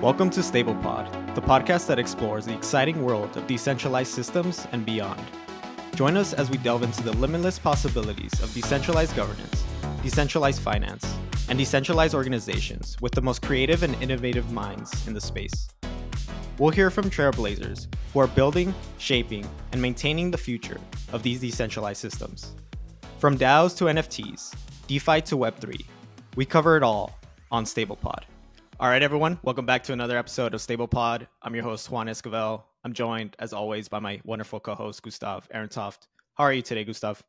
Welcome to StablePod, the podcast that explores the exciting world of decentralized systems and beyond. Join us as we delve into the limitless possibilities of decentralized governance, decentralized finance, and decentralized organizations with the most creative and innovative minds in the space. We'll hear from trailblazers who are building, shaping, and maintaining the future of these decentralized systems. From DAOs to NFTs, DeFi to Web3, we cover it all on StablePod. All right, everyone, welcome back to another episode of Stable Pod. I'm your host, Juan Esquivel. I'm joined, as always, by my wonderful co host, Gustav Arentoft. How are you today, Gustav?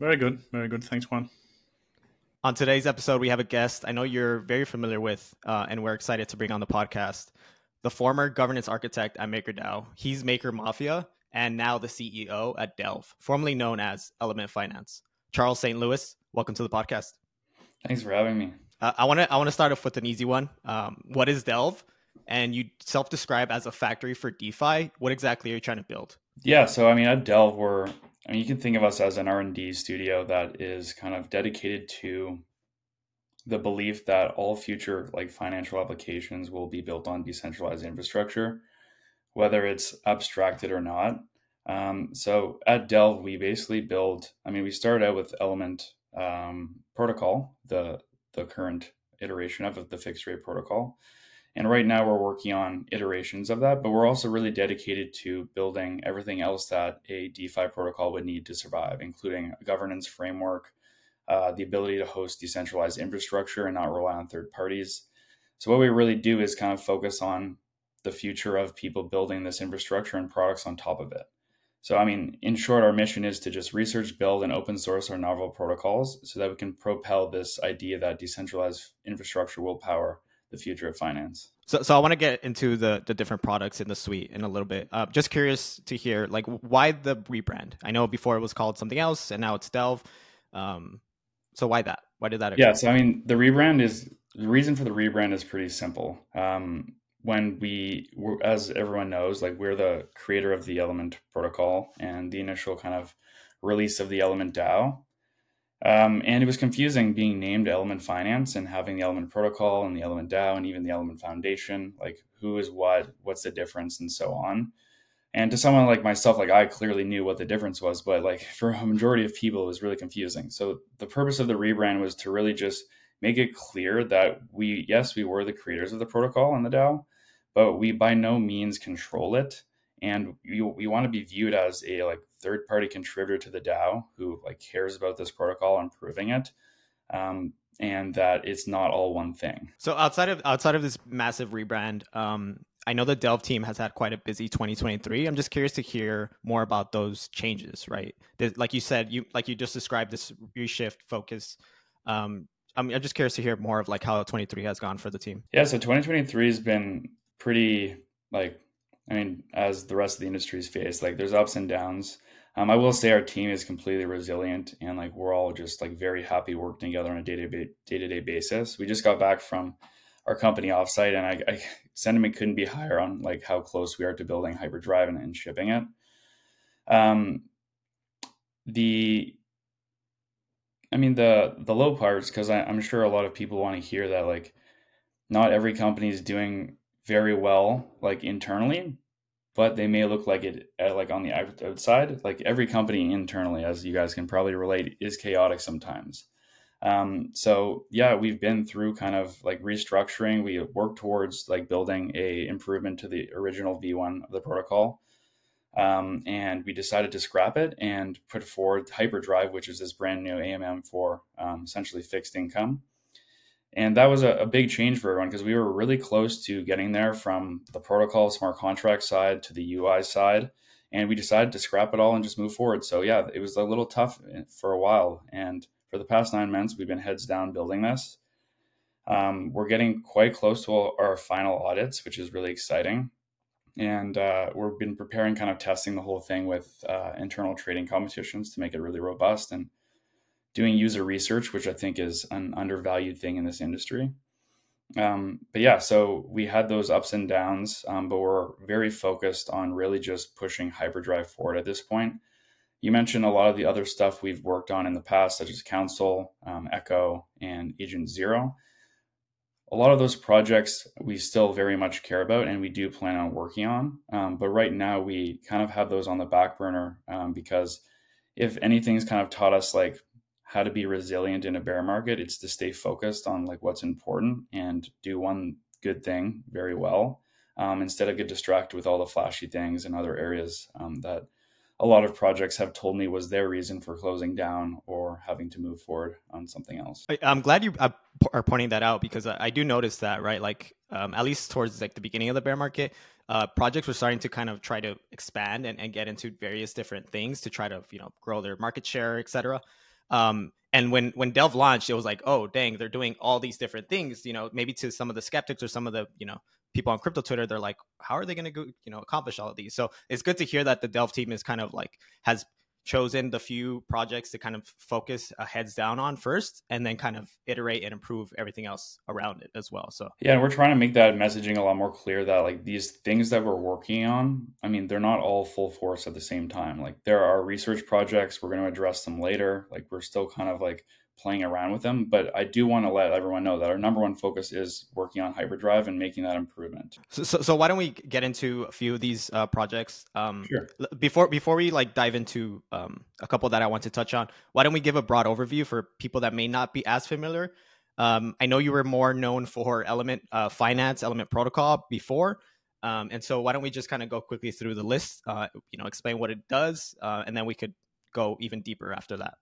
Very good. Very good. Thanks, Juan. On today's episode, we have a guest I know you're very familiar with, uh, and we're excited to bring on the podcast the former governance architect at MakerDAO. He's Maker Mafia and now the CEO at DELV, formerly known as Element Finance. Charles St. Louis, welcome to the podcast. Thanks for having me. Uh, I want to I want to start off with an easy one. Um, what is DELV? And you self-describe as a factory for DeFi. What exactly are you trying to build? Yeah, so I mean, at DELV, we're I mean, you can think of us as an R and D studio that is kind of dedicated to the belief that all future like financial applications will be built on decentralized infrastructure, whether it's abstracted or not. Um, so at DELV, we basically build. I mean, we started out with Element um, Protocol, the the current iteration of the fixed rate protocol. And right now we're working on iterations of that, but we're also really dedicated to building everything else that a DeFi protocol would need to survive, including a governance framework, uh, the ability to host decentralized infrastructure and not rely on third parties. So, what we really do is kind of focus on the future of people building this infrastructure and products on top of it. So, I mean, in short, our mission is to just research, build, and open source our novel protocols so that we can propel this idea that decentralized infrastructure will power the future of finance. So, so I want to get into the the different products in the suite in a little bit. Uh, just curious to hear, like, why the rebrand? I know before it was called something else, and now it's DELV. Um, so why that? Why did that? Occur? Yeah, so I mean, the rebrand is the reason for the rebrand is pretty simple. Um, when we were, as everyone knows like we're the creator of the element protocol and the initial kind of release of the element dao. Um, and it was confusing being named element finance and having the element protocol and the element dao and even the element foundation. Like who is what? What's the difference? And so on. And to someone like myself like i clearly knew what the difference was but like for a majority of people it was really confusing. So the purpose of the rebrand was to really just make it clear that we yes we were the creators of the protocol and the dao but we by no means control it. And we, we want to be viewed as a like third party contributor to the dao who like cares about this protocol and improving it um, and that it's not all one thing. So outside of outside of this massive rebrand um, i know the DELV team has had quite a busy 2023 i'm just curious to hear more about those changes right? Like you said you like you just described this reshift focus. Um, I'm, I'm just curious to hear more of like how 23 has gone for the team. Yeah so 2023 has been pretty like I mean, as the rest of the industry's faced, like there's ups and downs. Um, I will say our team is completely resilient and like we're all just like very happy working together on a day to day basis. We just got back from our company offsite, and I, I sentiment couldn't be higher on like how close we are to building hyperdrive and, and shipping it. Um, the I mean the the low parts because I'm sure a lot of people want to hear that like not every company is doing very well like internally but they may look like it uh, like on the outside. Like every company internally as you guys can probably relate is chaotic sometimes. Um, so yeah we've been through kind of like restructuring. We worked towards like building a improvement to the original v1 of the protocol. Um, and we decided to scrap it and put forward hyperdrive which is this brand new amm for um, essentially fixed income and that was a, a big change for everyone because we were really close to getting there from the protocol smart contract side to the UI side. And we decided to scrap it all and just move forward. So, yeah, it was a little tough eh, for a while. And for the past nine months, we've been heads down building this. Um, we're getting quite close to our final audits, which is really exciting. And uh, we've been preparing, kind of testing the whole thing with uh, internal trading competitions to make it really robust and doing user research, which I think is an undervalued thing in this industry. Um, but yeah, so we had those ups and downs, um, but we're very focused on really just pushing hyperdrive forward at this point. You mentioned a lot of the other stuff we've worked on in the past, such as Council, um, Echo, and Agent Zero. a lot of those projects we still very much care about and we do plan on working on. Um, but right now we kind of have those on the back burner um, because if anything's kind of taught us like how to be resilient in a bear market, it's to stay focused on like what's important and do one good thing very well um, instead of get distracted with all the flashy things and other areas um, that a lot of projects have told me was their reason for closing down or having to move forward on something else. I'm glad you uh, are pointing that out because I do notice that, right? Like, um, at least towards like the beginning of the bear market, uh, projects were starting to kind of try to expand and, and get into various different things to try to, you know, grow their market share, et cetera. Um, and when when DELV launched, it was like, oh dang, they're doing all these different things. You know, maybe to some of the skeptics or some of the you know people on crypto Twitter, they're like, how are they going to go, you know, accomplish all of these? So it's good to hear that the DELV team is kind of like has chosen the few projects to kind of focus uh, heads down on first and then kind of iterate and improve everything else around it as well so. Yeah we're trying to make that messaging a lot more clear that like these things that we're working on i mean they're not all full force at the same time. Like there are research projects we're going to address them later. Like we're still kind of like playing around with them. But I do want to let everyone know that our number one focus is working on Hyperdrive and making that improvement. So, so, so why don't we get into a few of these uh, projects? Um, sure. Before before we like dive into um, a couple that I want to touch on, why don't we give a broad overview for people that may not be as familiar? Um, I know you were more known for Element uh, Finance, Element Protocol before. Um, and so why don't we just kind of go quickly through the list, uh, you know, explain what it does, uh, and then we could go even deeper after that.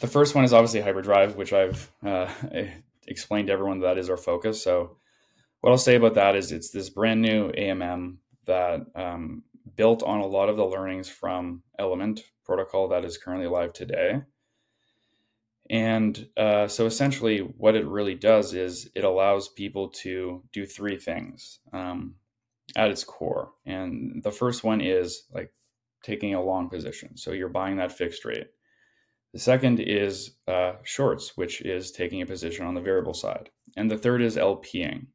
The first one is obviously Hyperdrive, which I've uh, explained to everyone that is our focus. So, what I'll say about that is it's this brand new AMM that um, built on a lot of the learnings from Element protocol that is currently live today. And uh, so essentially, what it really does is it allows people to do three things um, at its core. And the first one is like taking a long position. So you're buying that fixed rate. The second is uh, shorts, which is taking a position on the variable side. And the third is LPing,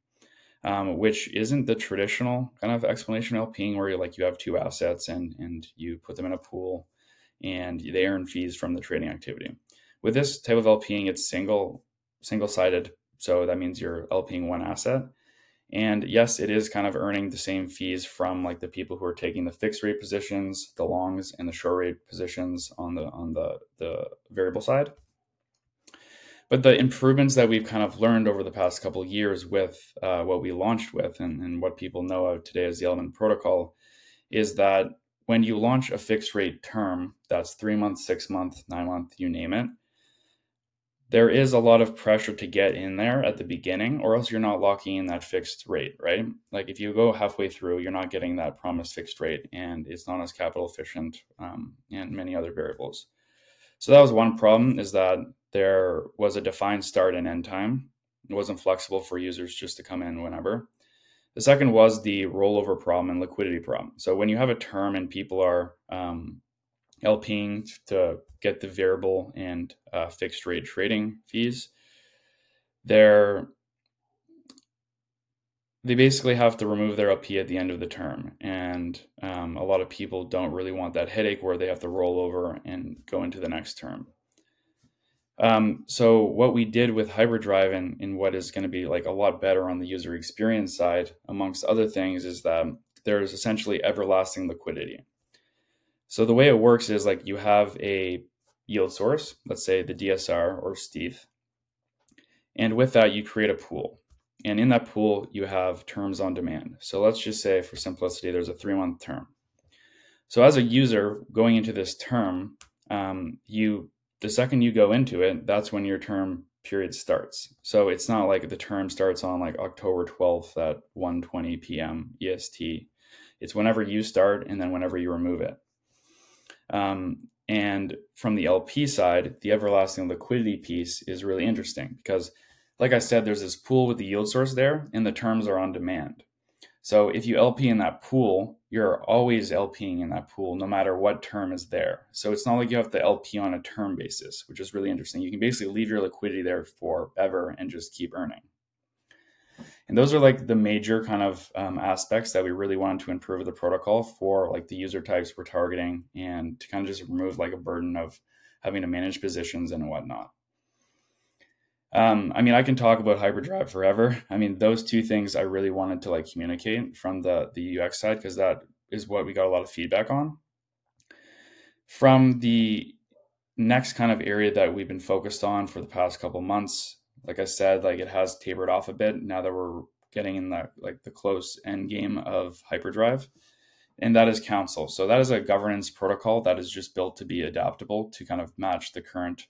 um, which isn't the traditional kind of explanation of LPing where you like you have two assets and, and you put them in a pool and they earn fees from the trading activity. With this type of LPing, it's single single sided. So that means you're LPing one asset. And yes, it is kind of earning the same fees from like the people who are taking the fixed rate positions, the longs and the short rate positions on the on the, the variable side. But the improvements that we've kind of learned over the past couple years with uh, what we launched with and, and what people know of today as the Element Protocol is that when you launch a fixed rate term, that's three months, six months, nine months, you name it, there is a lot of pressure to get in there at the beginning, or else you're not locking in that fixed rate, right? Like if you go halfway through, you're not getting that promised fixed rate, and it's not as capital efficient, um, and many other variables. So that was one problem: is that there was a defined start and end time. It wasn't flexible for users just to come in whenever. The second was the rollover problem and liquidity problem. So when you have a term and people are um, LPing to get the variable and uh, fixed rate trading fees. They're they basically have to remove their LP at the end of the term, and um, a lot of people don't really want that headache where they have to roll over and go into the next term. Um, so what we did with Hyperdrive and, and what is going to be like a lot better on the user experience side, amongst other things, is that there's essentially everlasting liquidity. So the way it works is like you have a yield source, let's say the DSR or stETH. And with that, you create a pool. And in that pool, you have terms on demand. So let's just say, for simplicity, there's a three month term. So as a user going into this term, um, you the second you go into it, that's when your term period starts. So it's not like the term starts on like October 12th at 1:20 p.m. EST. It's whenever you start and then whenever you remove it. Um, and from the LP side, the everlasting liquidity piece is really interesting because, like I said, there's this pool with the yield source there, and the terms are on demand. So if you LP in that pool, you're always LPing in that pool, no matter what term is there. So it's not like you have to LP on a term basis, which is really interesting. You can basically leave your liquidity there forever and just keep earning. And those are like the major kind of um, aspects that we really wanted to improve the protocol for like the user types we're targeting and to kind of just remove like a burden of having to manage positions and whatnot. Um, I mean, I can talk about hyperdrive forever. I mean, those two things I really wanted to like communicate from the the UX side because that is what we got a lot of feedback on. From the next kind of area that we've been focused on for the past couple months, like I said, like it has tapered off a bit now that we're getting in the like the close end game of hyperdrive and that is council. So that is a governance protocol that is just built to be adaptable to kind of match the current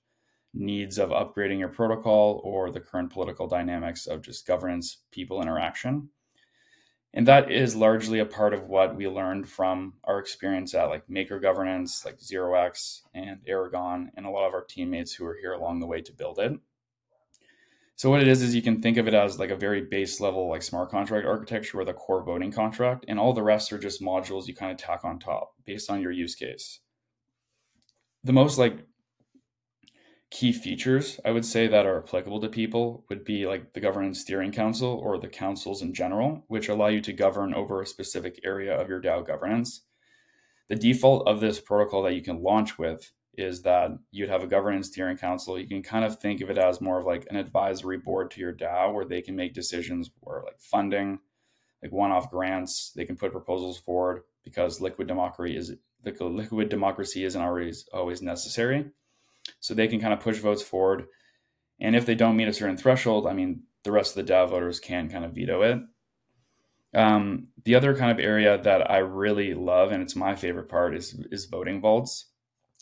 needs of upgrading your protocol or the current political dynamics of just governance people interaction. And that is largely a part of what we learned from our experience at like maker governance like 0x and aragon and a lot of our teammates who were here along the way to build it so what it is is you can think of it as like a very base level like smart contract architecture with a core voting contract, and all the rest are just modules you kind of tack on top based on your use case. The most like key features I would say that are applicable to people would be like the governance steering council or the councils in general, which allow you to govern over a specific area of your DAO governance. The default of this protocol that you can launch with is that you'd have a governance steering council. You can kind of think of it as more of like an advisory board to your DAO where they can make decisions for like funding, like one-off grants. They can put proposals forward because liquid democracy is liquid democracy isn't always always necessary. So they can kind of push votes forward. And if they don't meet a certain threshold, I mean, the rest of the DAO voters can kind of veto it. Um, the other kind of area that I really love, and it's my favorite part, is is voting vaults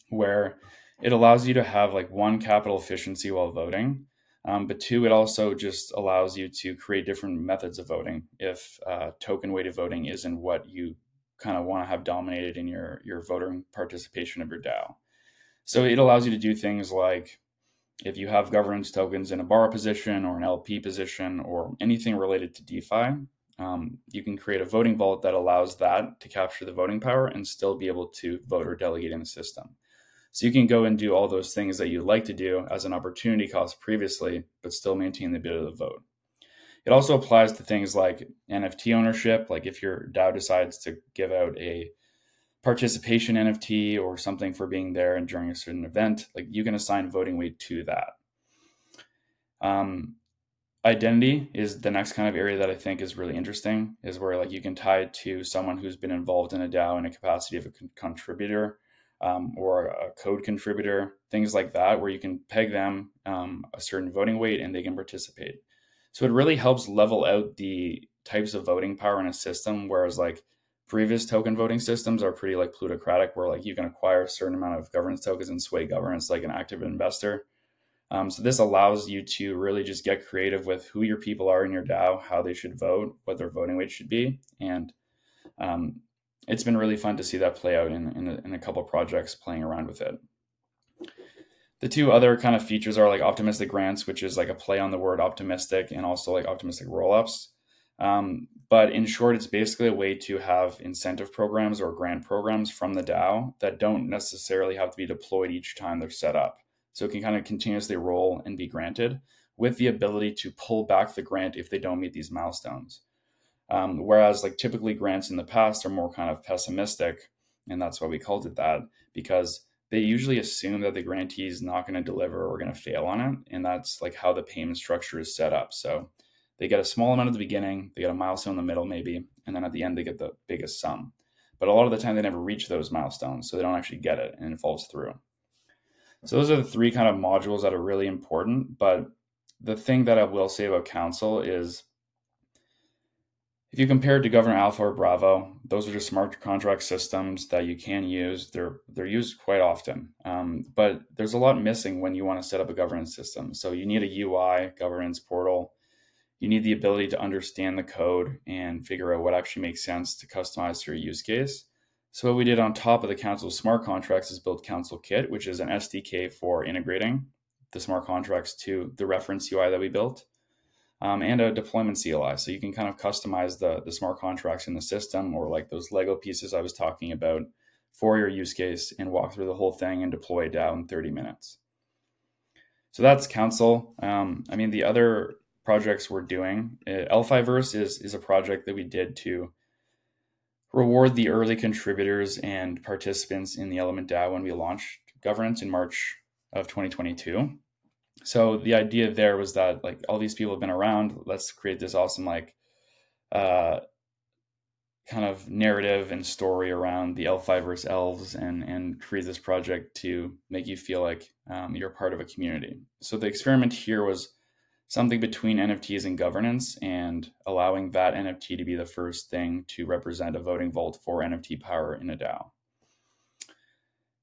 where it allows you to have like one capital efficiency while voting um, but two it also just allows you to create different methods of voting if uh, token weighted voting isn't what you kind of want to have dominated in your your voting participation of your dao. So it allows you to do things like if you have governance tokens in a bar position or an lp position or anything related to defi um, you can create a voting vault that allows that to capture the voting power and still be able to vote or delegate in the system so you can go and do all those things that you'd like to do as an opportunity cost previously, but still maintain the ability to vote. It also applies to things like NFT ownership. Like if your DAO decides to give out a participation NFT or something for being there and during a certain event, like you can assign voting weight to that. Um, identity is the next kind of area that I think is really interesting, is where like you can tie it to someone who's been involved in a DAO in a capacity of a contributor um, or a code contributor, things like that, where you can peg them um, a certain voting weight and they can participate. So it really helps level out the types of voting power in a system, whereas like previous token voting systems are pretty like plutocratic, where like you can acquire a certain amount of governance tokens and sway governance like an active investor. Um, so this allows you to really just get creative with who your people are in your DAO, how they should vote, what their voting weight should be, and um, it's been really fun to see that play out in, in, a, in a couple projects playing around with it. The two other kind of features are like optimistic grants, which is like a play on the word optimistic and also like optimistic rollups. Um, but in short, it's basically a way to have incentive programs or grant programs from the DAO that don't necessarily have to be deployed each time they're set up. So it can kind of continuously roll and be granted with the ability to pull back the grant if they don't meet these milestones. Um, whereas, like typically grants in the past are more kind of pessimistic, and that's why we called it that because they usually assume that the grantee is not going to deliver or going to fail on it, and that's like how the payment structure is set up. So they get a small amount at the beginning, they get a milestone in the middle, maybe, and then at the end they get the biggest sum. But a lot of the time they never reach those milestones, so they don't actually get it, and it falls through. So those are the three kind of modules that are really important. But the thing that I will say about council is if you compare it to Governor Alpha or Bravo, those are just smart contract systems that you can use. They're they're used quite often, um, but there's a lot missing when you want to set up a governance system. So you need a UI governance portal. You need the ability to understand the code and figure out what actually makes sense to customize to your use case. So what we did on top of the Council smart contracts is build Council Kit, which is an SDK for integrating the smart contracts to the reference UI that we built um, and a deployment CLI. So you can kind of customize the, the smart contracts in the system or like those Lego pieces I was talking about for your use case and walk through the whole thing and deploy it in 30 minutes. So that's Council. Um, I mean, the other projects we're doing, uh, ElfiVerse is, is a project that we did to reward the early contributors and participants in the Element DAO when we launched governance in March of 2022. So the idea there was that like all these people have been around. Let's create this awesome like uh, kind of narrative and story around the L5 versus elves and and create this project to make you feel like um, you're part of a community. So the experiment here was something between NFTs and governance and allowing that NFT to be the first thing to represent a voting vault for NFT power in a DAO.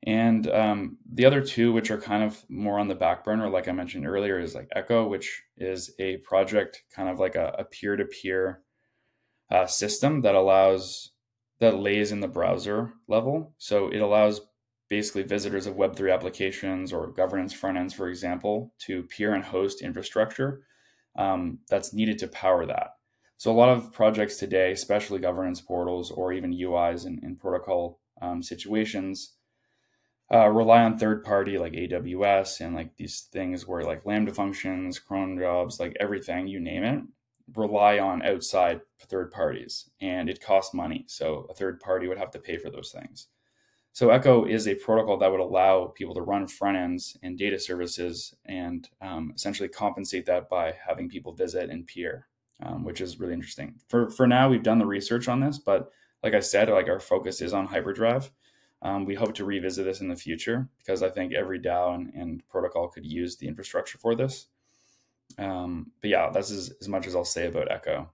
And um, the other two, which are kind of more on the back burner, like I mentioned earlier, is like Echo, which is a project kind of like a peer to peer system that allows that lays in the browser level. So it allows basically visitors of Web3 applications or governance front ends, for example, to peer and host infrastructure um, that's needed to power that. So a lot of projects today, especially governance portals or even UIs in, in protocol um, situations, uh, rely on third party like AWS and like these things where like Lambda functions, cron jobs, like everything, you name it, rely on outside third parties and it costs money. So a third party would have to pay for those things. So Echo is a protocol that would allow people to run front ends and data services and um, essentially compensate that by having people visit and peer, um, which is really interesting. For for now, we've done the research on this, but like I said, like our focus is on Hyperdrive. Um, we hope to revisit this in the future because I think every DAO and, and protocol could use the infrastructure for this. Um, but yeah, that's as, as much as I'll say about Echo.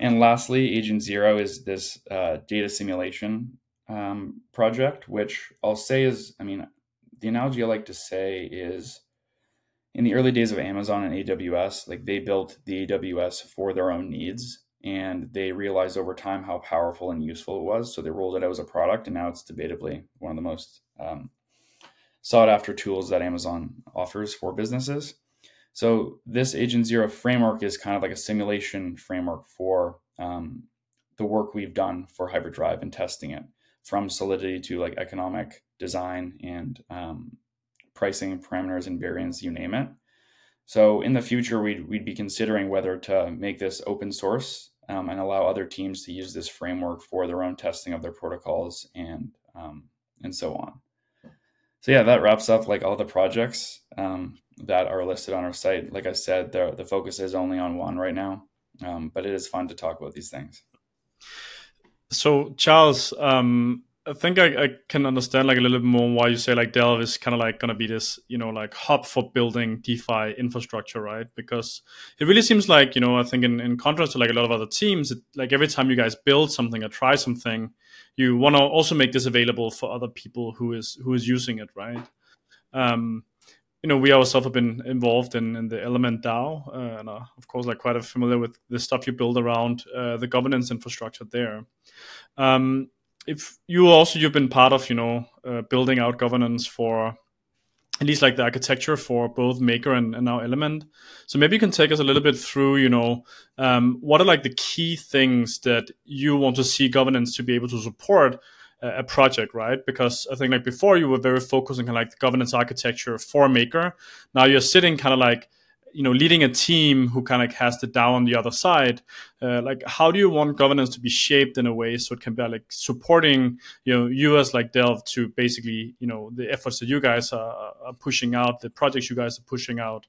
And lastly, Agent Zero is this uh, data simulation um, project, which I'll say is, I mean, the analogy I like to say is in the early days of Amazon and AWS, like they built the AWS for their own needs and they realized over time how powerful and useful it was. So they rolled it out as a product, and now it's debatably one of the most um, sought after tools that Amazon offers for businesses. So this Agent Zero framework is kind of like a simulation framework for um, the work we've done for Hyperdrive and testing it from solidity to like economic design and um, pricing parameters and variants, you name it. So in the future, we'd, we'd be considering whether to make this open source um, and allow other teams to use this framework for their own testing of their protocols and um, and so on. So yeah, that wraps up like all the projects um, that are listed on our site. Like I said, the the focus is only on one right now, um, but it is fun to talk about these things. So Charles, um, I think I, I, can understand like a little bit more why you say like DELV is kind of like going to be this, you know, like hub for building DeFi infrastructure, right? Because it really seems like, you know, I think in, in contrast to like a lot of other teams, it, like every time you guys build something or try something, you want to also make this available for other people who is who is using it, right? Um, you know, we ourselves have been involved in, in the Element DAO, uh, and are, of course, like quite familiar with the stuff you build around uh, the governance infrastructure there. Um, if you also you've been part of you know uh, building out governance for at least like the architecture for both maker and, and now element. So maybe you can take us a little bit through you know um, what are like the key things that you want to see governance to be able to support a project right? Because i think like before you were very focused on kind of like the governance architecture for maker. Now you're sitting kind of like you know leading a team who kind of has the DAO on the other side uh, like how do you want governance to be shaped in a way so it can be like supporting you know you as like DELV to basically you know the efforts that you guys are, are pushing out the projects you guys are pushing out?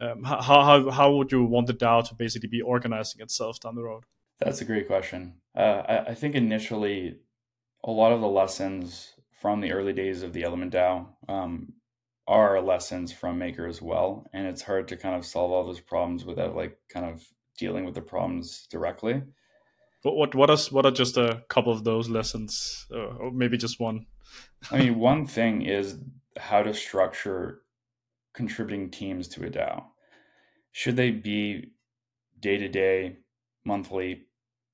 Um, how, how, how would you want the DAO to basically be organizing itself down the road? That's a great question. Uh, I, I think initially a lot of the lessons from the early days of the element DAO um, are lessons from maker as well and it's hard to kind of solve all those problems without like kind of dealing with the problems directly. But what what what is what are just a couple of those lessons uh, or maybe just one? I mean one thing is how to structure contributing teams to a dao. Should they be day-to-day monthly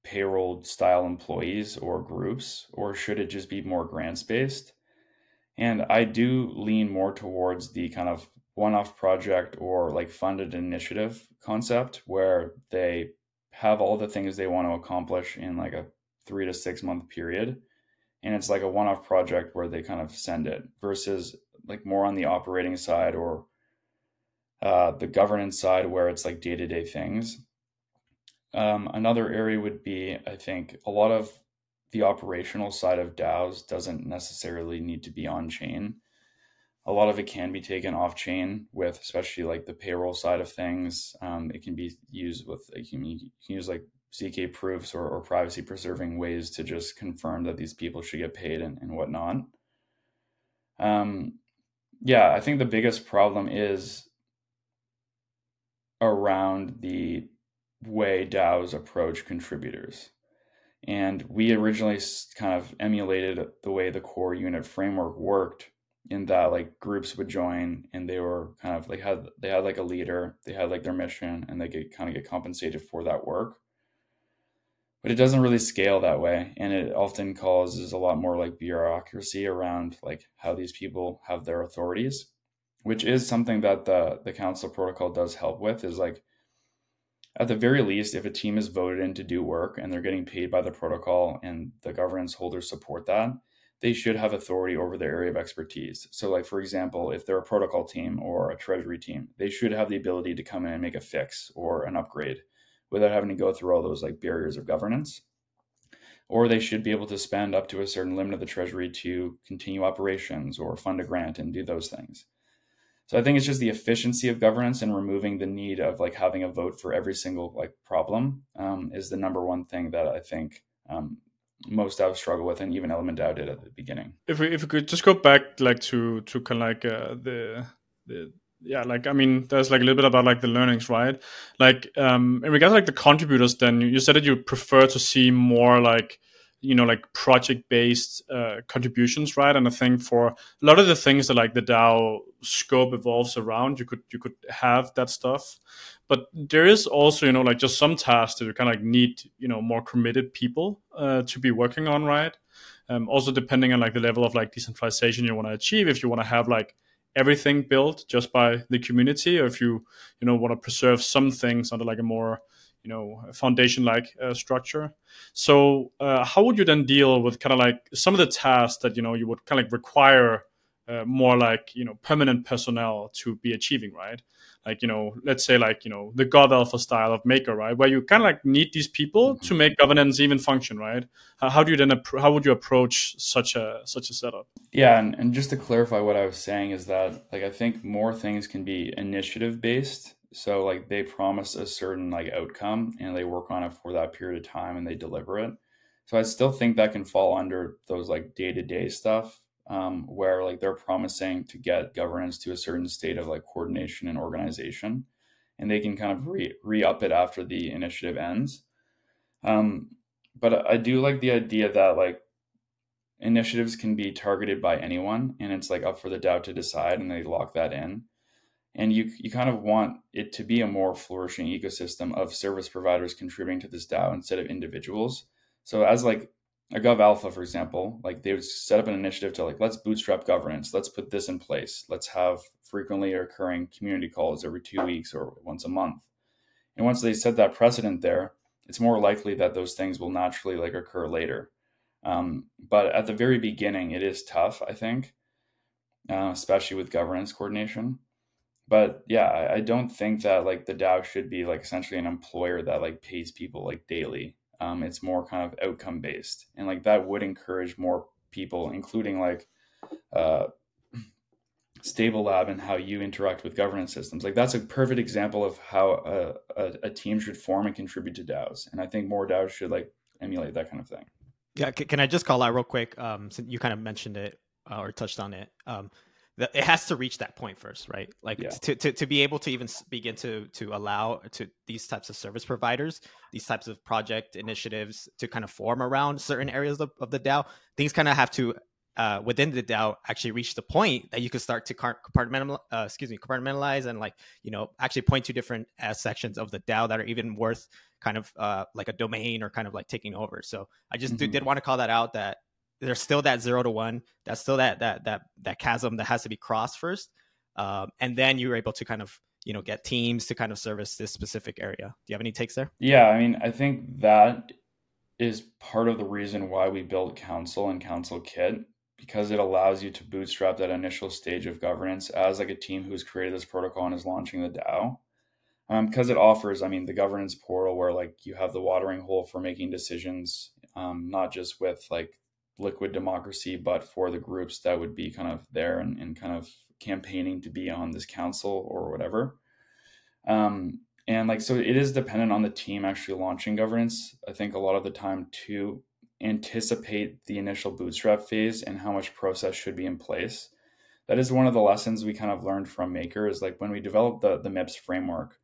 payroll style employees or groups or should it just be more grants based and I do lean more towards the kind of one off project or like funded initiative concept where they have all the things they want to accomplish in like a three to six month period. And it's like a one off project where they kind of send it versus like more on the operating side or uh, the governance side where it's like day to day things. Um, another area would be, I think, a lot of the operational side of DAOs doesn't necessarily need to be on chain. a lot of it can be taken off chain with especially like the payroll side of things. Um, it can be used with you can, you can use like zk proofs or, or privacy preserving ways to just confirm that these people should get paid and, and whatnot. Um, yeah i think the biggest problem is around the way daos approach contributors and we originally kind of emulated the way the core unit framework worked in that like groups would join and they were kind of like had they had like a leader they had like their mission and they could kind of get compensated for that work. But it doesn't really scale that way and it often causes a lot more like bureaucracy around like how these people have their authorities which is something that the the council protocol does help with is like at the very least if a team is voted in to do work and they're getting paid by the protocol and the governance holders support that they should have authority over their area of expertise. So, like for example, if they're a protocol team or a treasury team, they should have the ability to come in and make a fix or an upgrade without having to go through all those like barriers of governance. Or they should be able to spend up to a certain limit of the treasury to continue operations or fund a grant and do those things. So I think it's just the efficiency of governance and removing the need of like having a vote for every single like problem um, is the number one thing that I think um, most DAOs struggle with, and even Element DAO did at the beginning. If we if we could just go back like to to kind of like uh, the the yeah like i mean there's like a little bit about like the learnings right like um in regards to like the contributors then you said that you prefer to see more like you know like project based uh, contributions right? And i think for a lot of the things that like the dao scope evolves around you could you could have that stuff. But there is also you know like just some tasks that you kind of like need you know more committed people uh, to be working on right? Um, also depending on like the level of like decentralization you want to achieve if you want to have like everything built just by the community or if you you know want to preserve some things under like a more you know foundation like uh, structure. So uh, how would you then deal with kind of like some of the tasks that you know you would kind of like require uh, more like you know permanent personnel to be achieving right? Like you know let's say like you know the Gov Alpha style of maker right? Where you kind of like need these people mm-hmm. to make governance even function right? How, how do you then how would you approach such a such a setup? Yeah and, and just to clarify what i was saying is that like i think more things can be initiative based so like they promise a certain like outcome and they work on it for that period of time and they deliver it. So i still think that can fall under those like day-to-day stuff um, where like they're promising to get governance to a certain state of like coordination and organization and they can kind of re, re-up it after the initiative ends. Um, but i do like the idea that like initiatives can be targeted by anyone and it's like up for the dao to decide and they lock that in and you you kind of want it to be a more flourishing ecosystem of service providers contributing to this DAO instead of individuals. So as like a Gov Alpha, for example, like they would set up an initiative to like let's bootstrap governance, let's put this in place, let's have frequently occurring community calls every two weeks or once a month. And once they set that precedent there, it's more likely that those things will naturally like occur later. Um, but at the very beginning, it is tough, I think, uh, especially with governance coordination but yeah I, I, don't think that like the dao should be like essentially an employer that like pays people like daily. Um, it's more kind of outcome based and like that would encourage more people including like uh, stable lab and how you interact with governance systems. Like that's a perfect example of how a, a, a team should form and contribute to daos and i think more daos should like emulate that kind of thing. Yeah can i just call out real quick? Um, since you kind of mentioned it uh, or touched on it. Um, it has to reach that point first right like yeah. to, to, to be able to even begin to to allow to these types of service providers these types of project initiatives to kind of form around certain areas of, of the dao things kind of have to uh, within the DAO actually reach the point that you could start to compartmentalize, uh, excuse me, compartmentalize and like you know actually point to different uh, sections of the DAO that are even worth kind of uh, like a domain or kind of like taking over. So I just mm-hmm. did, did want to call that out that there's still that zero to one. That's still that that that that chasm that has to be crossed first, um, and then you're able to kind of you know get teams to kind of service this specific area. Do you have any takes there? Yeah, I mean, I think that is part of the reason why we build Council and Council Kit because it allows you to bootstrap that initial stage of governance as like a team who's created this protocol and is launching the DAO. Um, because it offers, I mean, the governance portal where like you have the watering hole for making decisions, um, not just with like liquid democracy, but for the groups that would be kind of there and, and kind of campaigning to be on this council or whatever. Um, and like so it is dependent on the team actually launching governance i think a lot of the time to anticipate the initial bootstrap phase and how much process should be in place that is one of the lessons we kind of learned from maker is like when we developed the, the mips framework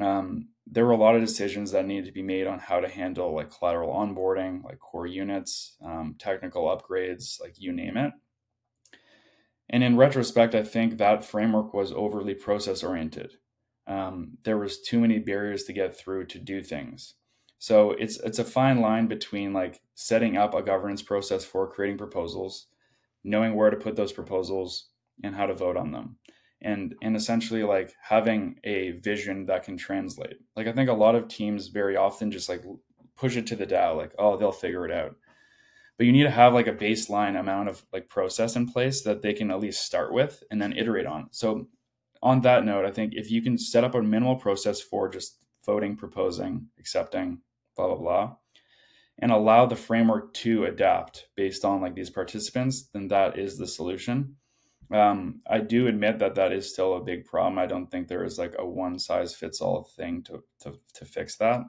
um, there were a lot of decisions that needed to be made on how to handle like collateral onboarding like core units um, technical upgrades like you name it and in retrospect i think that framework was overly process oriented um, there was too many barriers to get through to do things. So it's it's a fine line between like setting up a governance process for creating proposals, knowing where to put those proposals and how to vote on them. And and essentially like having a vision that can translate. Like I think a lot of teams very often just like push it to the DAO, like, oh, they'll figure it out. But you need to have like a baseline amount of like process in place that they can at least start with and then iterate on. So on that note, I think if you can set up a minimal process for just voting, proposing, accepting, blah, blah, blah, and allow the framework to adapt based on like these participants, then that is the solution. Um, I do admit that that is still a big problem. I don't think there is like a one size fits all thing to, to, to fix that.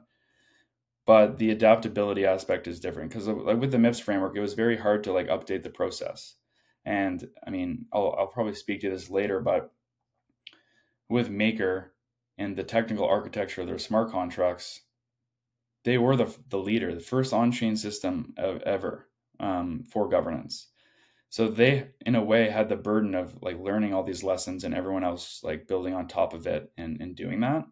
But the adaptability aspect is different because like with the MIPS framework, it was very hard to like update the process. And I mean, I'll, I'll probably speak to this later, but with Maker and the technical architecture of their smart contracts, they were the, the leader, the first on chain system of ever um, for governance. So they, in a way, had the burden of like learning all these lessons and everyone else like building on top of it and, and doing that.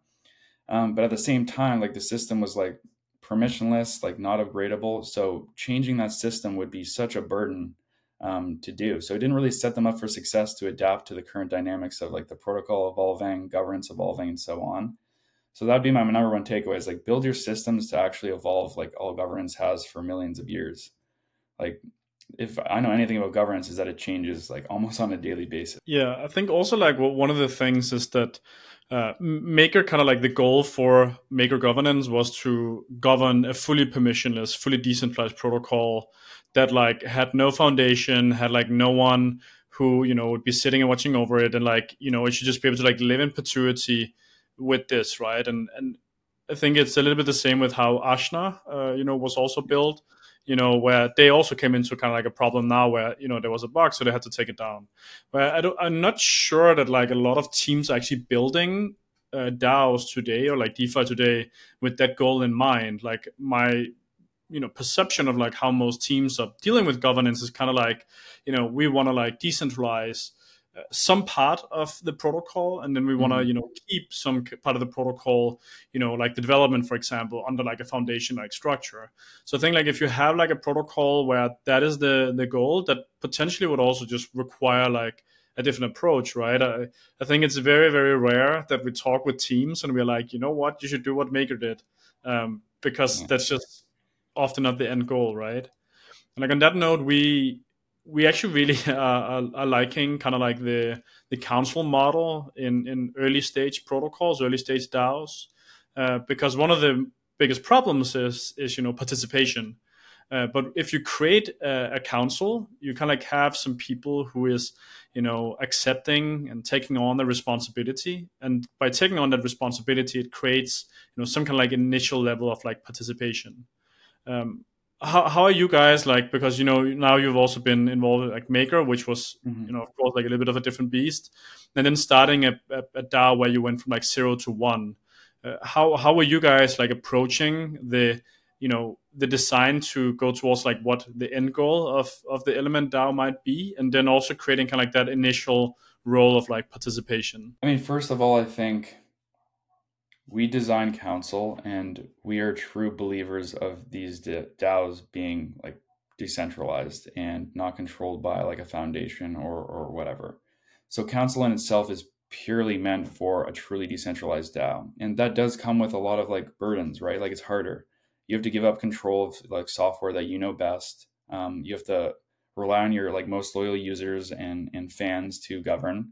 Um, but at the same time, like the system was like permissionless, like not upgradable. So changing that system would be such a burden um, to do. So it didn't really set them up for success to adapt to the current dynamics of like the protocol evolving, governance evolving, and so on. So that'd be my number one takeaway is like build your systems to actually evolve like all governance has for millions of years. Like if I know anything about governance is that it changes like almost on a daily basis. Yeah, I think also like well, one of the things is that uh, Maker kind of like the goal for Maker governance was to govern a fully permissionless, fully decentralized protocol that like had no foundation, had like no one who you know would be sitting and watching over it, and like you know it should just be able to like live in perpetuity with this, right? And and I think it's a little bit the same with how Ajna, uh, you know, was also built. You know, where they also came into kind of like a problem now, where you know there was a bug, so they had to take it down. But I I'm not sure that like a lot of teams are actually building uh, DAOs today or like DeFi today with that goal in mind. Like my you know perception of like how most teams are dealing with governance is kind of like you know we want to like decentralize some part of the protocol and then we want to mm-hmm. you know keep some part of the protocol you know like the development for example under like a foundation like structure so i think like if you have like a protocol where that is the the goal that potentially would also just require like a different approach right i, I think it's very very rare that we talk with teams and we're like you know what you should do what maker did um, because yeah. that's just often not the end goal, right? And like on that note, we we actually really are, are liking kind of like the the council model in in early stage protocols, early stage DAOs, uh, because one of the biggest problems is is you know participation. Uh, but if you create a, a council, you kind of like have some people who is, you know, accepting and taking on the responsibility. And by taking on that responsibility, it creates, you know, some kind of like initial level of like participation. Um, how, how are you guys like because you know now you've also been involved like maker which was mm-hmm. you know of course like a little bit of a different beast. And then starting a, a, a dao where you went from like zero to one uh, how how were you guys like approaching the you know the design to go towards like what the end goal of of the element dao might be? And then also creating kind of like that initial role of like participation. I mean first of all i think we design council and we are true believers of these DAOs being like decentralized and not controlled by like a foundation or or whatever. So council in itself is purely meant for a truly decentralized DAO. And that does come with a lot of like burdens, right? Like it's harder. You have to give up control of like software that you know best. Um, you have to rely on your like most loyal users and and fans to govern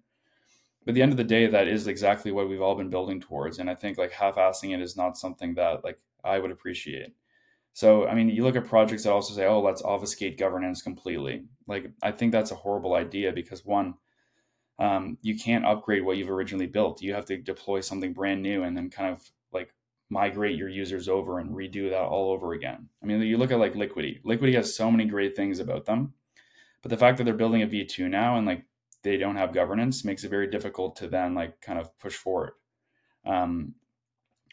but at the end of the day that is exactly what we've all been building towards and i think like half-assing it is not something that like i would appreciate so i mean you look at projects that also say oh let's obfuscate governance completely like i think that's a horrible idea because one um, you can't upgrade what you've originally built. You have to deploy something brand new and then kind of like migrate your users over and redo that all over again. I mean, you look at like Liquity. Liquity has so many great things about them, but the fact that they're building a V2 now and like they don't have governance makes it very difficult to then like kind of push forward. Um,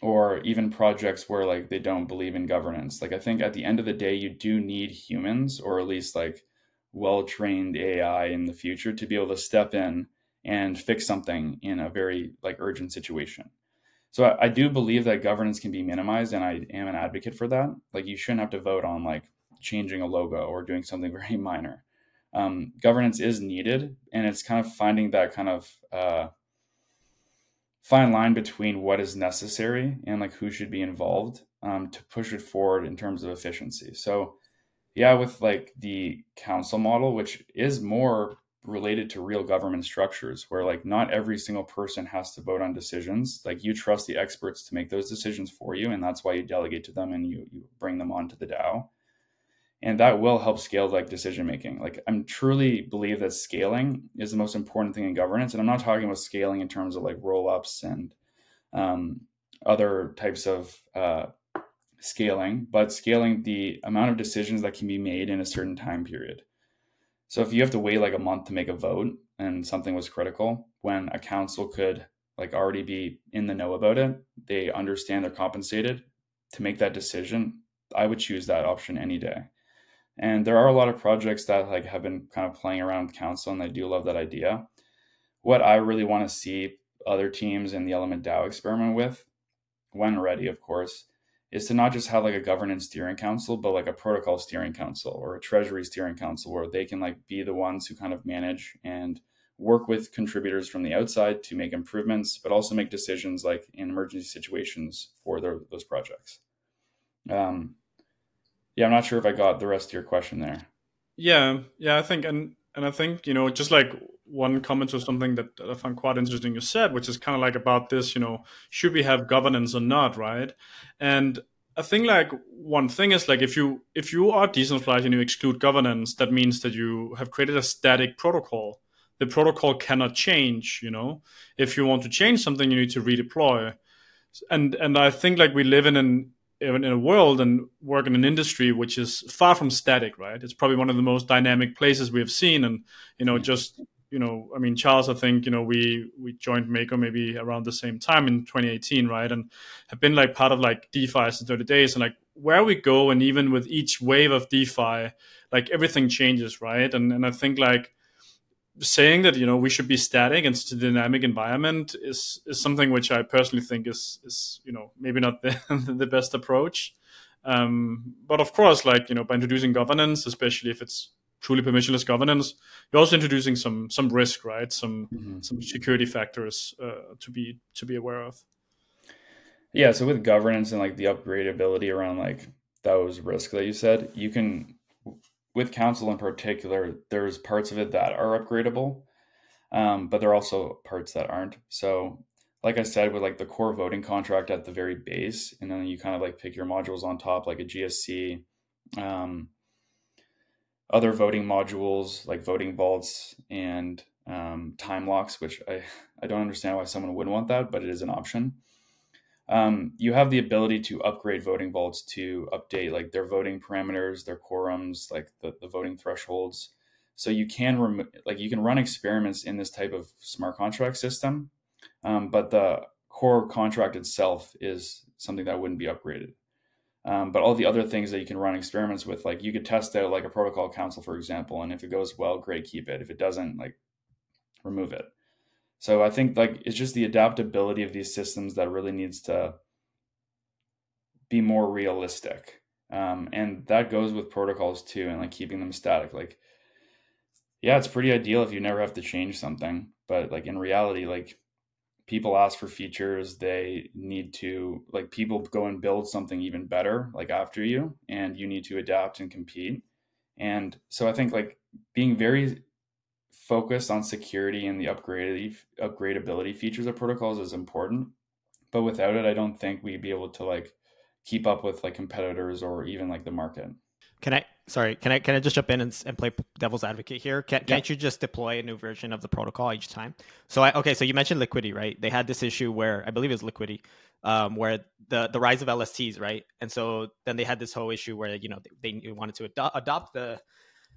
or even projects where like they don't believe in governance. Like I think at the end of the day, you do need humans or at least like well trained AI in the future to be able to step in and fix something in a very like urgent situation. So I, I, do believe that governance can be minimized, and I am an advocate for that. Like you shouldn't have to vote on like changing a logo or doing something very minor. Um, governance is needed, and it's kind of finding that kind of uh, fine line between what is necessary and like who should be involved um, to push it forward in terms of efficiency. So yeah, with like the council model, which is more related to real government structures where like not every single person has to vote on decisions like you trust the experts to make those decisions for you and that's why you delegate to them and you you bring them onto the dao and that will help scale like decision making like i'm truly believe that scaling is the most important thing in governance and i'm not talking about scaling in terms of like roll ups and um, other types of uh, scaling but scaling the amount of decisions that can be made in a certain time period so if you have to wait like a month to make a vote and something was critical, when a council could like already be in the know about it, they understand they're compensated to make that decision, I would choose that option any day. And there are a lot of projects that like have been kind of playing around with council and I do love that idea. What I really want to see other teams in the Element DAO experiment with, when ready, of course, is to not just have like a governance steering council, but like a protocol steering council or a treasury steering council where they can like be the ones who kind of manage and work with contributors from the outside to make improvements, but also make decisions like in emergency situations for their, those projects. Um, yeah, I'm not sure if I got the rest of your question there. Yeah, yeah, I think, and and I think you know, just like one comment or something that, that I found quite interesting you said, which is kind of like about this, you know, should we have governance or not, right? And I think like one thing is like if you if you are decentralized and you exclude governance, that means that you have created a static protocol. The protocol cannot change. You know, if you want to change something, you need to redeploy. And and I think like we live in an in a world and work in an industry which is far from static, right? It's probably one of the most dynamic places we have seen, and you know, just you know, I mean, Charles, I think, you know, we we joined Maker maybe around the same time in 2018, right? And have been like part of like DeFi since 30 days. And like where we go, and even with each wave of DeFi, like everything changes, right? And and I think like saying that you know we should be static and such a dynamic environment is is something which I personally think is is you know maybe not the the best approach. Um, but of course, like you know, by introducing governance, especially if it's truly permissionless governance, you're also introducing some some risk, right? Some mm-hmm. some security factors uh, to be to be aware of. Yeah, so with governance and like the upgradability around like those risks that you said, you can with council in particular, there's parts of it that are upgradable, um, but there are also parts that aren't. So, like I said, with like the core voting contract at the very base, and then you kind of like pick your modules on top, like a GSC, um, other voting modules like voting vaults and um, time locks, which I, I don't understand why someone would want that, but it is an option. Um, you have the ability to upgrade voting vaults to update like their voting parameters, their quorums, like the, the voting thresholds. So you can rem- like you can run experiments in this type of smart contract system, um, but the core contract itself is something that wouldn't be upgraded. Um, but all the other things that you can run experiments with, like you could test out like a protocol council, for example, and if it goes well, great, keep it. If it doesn't, like remove it. So I think like it's just the adaptability of these systems that really needs to be more realistic. Um, and that goes with protocols too, and like keeping them static. Like, yeah, it's pretty ideal if you never have to change something, but like in reality, like people ask for features they need to like people go and build something even better like after you and you need to adapt and compete and so i think like being very focused on security and the upgradability upgradability features of protocols is important but without it i don't think we'd be able to like keep up with like competitors or even like the market Can I? Sorry, can I can I just jump in and, and play devil's advocate here? Can, Yeah. Can't you just deploy a new version of the protocol each time? So I okay, so you mentioned Liquity, right? They had this issue where I believe it was Liquity, um, where the the rise of LSTs, right? And so then they had this whole issue where you know they, they wanted to ado- adopt the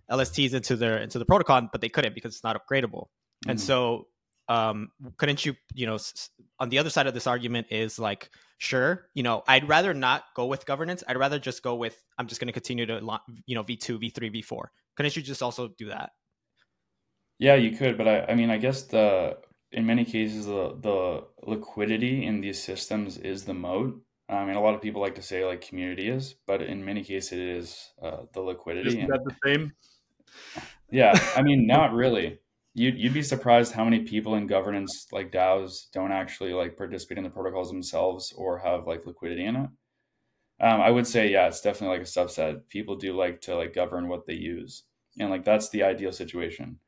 LSTs into their into the protocol, but they couldn't because it's not upgradable. And Mhm. so um couldn't you you know s- s- on the other side of this argument is like sure you know i'd rather not go with governance i'd rather just go with i'm just going to continue to you know v2 v3 v4 couldn't you just also do that Yeah, you could, but I, I mean, I guess the in many cases the the liquidity in these systems is the moat. I mean, a lot of people like to say like community is, but in many cases it is uh, the liquidity. Isn't And that the same? Yeah, I mean, not really. You'd you'd be surprised how many people in governance like DAOs don't actually like participate in the protocols themselves or have like liquidity in it. Um, I would say, yeah, it's definitely like a subset. People do like to like govern what they use, and like that's the ideal situation.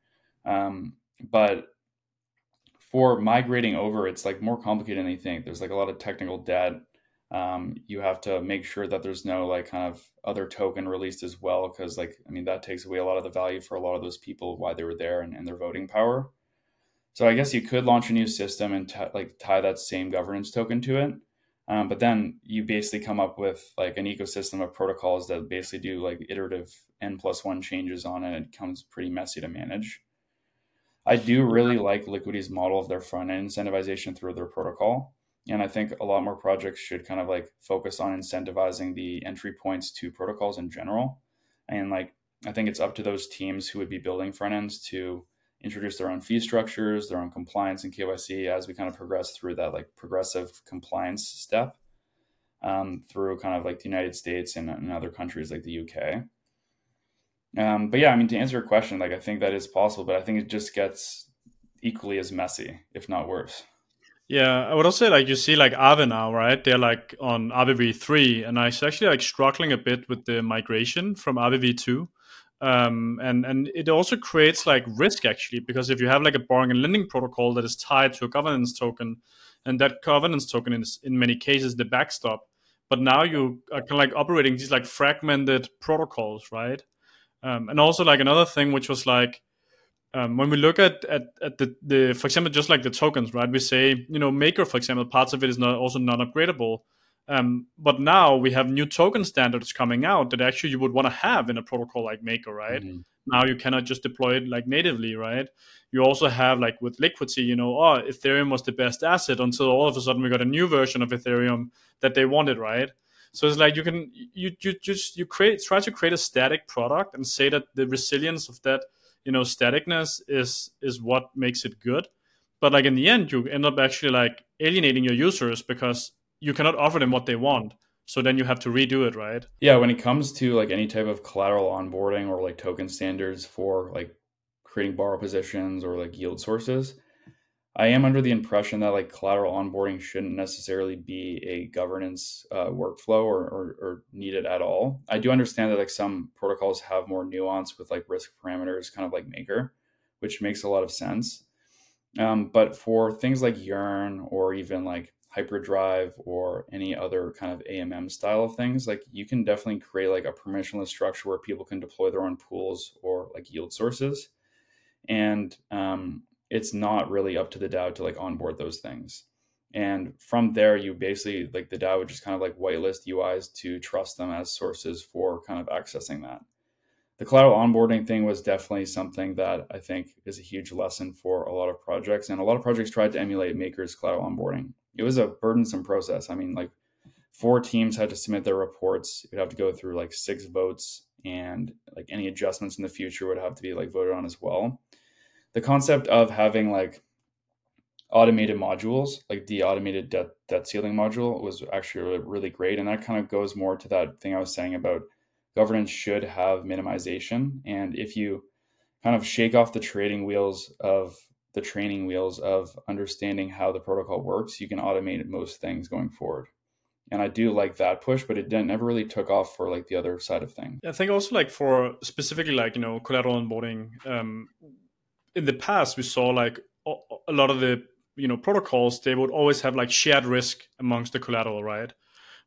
Um, but for migrating over, it's like more complicated than you think. There's like a lot of technical debt. Um, you have to make sure that there's no like kind of other token released as well, because like I mean that takes away a lot of the value for a lot of those people why they were there and, and their voting power. So I guess you could launch a new system and t- like tie that same governance token to it. Um, but then you basically come up with like an ecosystem of protocols that basically do like iterative n plus one changes on it. It becomes pretty messy to manage. I do really like Liquity's model of their front end incentivization through their protocol. And I think a lot more projects should kind of like focus on incentivizing the entry points to protocols in general. And like, I think it's up to those teams who would be building front ends to introduce their own fee structures, their own compliance and KYC as we kind of progress through that like progressive compliance step um, through kind of like the United States and, and other countries like the UK. Um, but yeah, I mean, to answer your question, like I think that is possible, but I think it just gets equally as messy, if not worse. Yeah, I would also say like you see like Aave now, right? They're like on Aave v3, and it's actually like struggling a bit with the migration from Aave v2. Um, and and it also creates like risk actually because if you have like a borrowing and lending protocol that is tied to a governance token, and that governance token is in many cases the backstop, but now you are kind of like operating these like fragmented protocols, right? Um, and also like another thing which was like um, when we look at, at, at the, the for example just like the tokens right we say you know maker for example parts of it is not also non-upgradable. Um, but now we have new token standards coming out that actually you would want to have in a protocol like maker right? Mhm. now you cannot just deploy it like natively right? You also have like with Liquity you know oh ethereum was the best asset until all of a sudden we got a new version of ethereum that they wanted right? So it's like you can you you just you create try to create a static product and say that the resilience of that you know staticness is is what makes it good. But like in the end you end up actually like alienating your users because you cannot offer them what they want. So then you have to redo it right? Yeah, when it comes to like any type of collateral onboarding or like token standards for like creating borrow positions or like yield sources, I am under the impression that like collateral onboarding shouldn't necessarily be a governance uh, workflow or, or, or needed at all. I do understand that like some protocols have more nuance with like risk parameters, kind of like Maker, which makes a lot of sense. Um, but for things like Yearn or even like Hyperdrive or any other kind of AMM style of things, like you can definitely create like a permissionless structure where people can deploy their own pools or like yield sources. And um, it's not really up to the DAO to like onboard those things. And from there, you basically like the DAO would just kind of like whitelist UIs to trust them as sources for kind of accessing that. The collateral onboarding thing was definitely something that I think is a huge lesson for a lot of projects. And a lot of projects tried to emulate Maker's collateral onboarding. It was a burdensome process. I mean, like four teams had to submit their reports. You'd have to go through like six votes, and like any adjustments in the future would have to be like voted on as well. The concept of having like automated modules, like the automated debt, debt ceiling module, was actually really, really great. And that kind of goes more to that thing I was saying about governance should have minimization. And if you kind of shake off the trading wheels of the training wheels of understanding how the protocol works, you can automate most things going forward. And I do like that push, but it didn't never really took off for like the other side of things. I think also like for specifically like you know collateral onboarding. Um, in the past, we saw like a, lot of the you know protocols they would always have like shared risk amongst the collateral, right?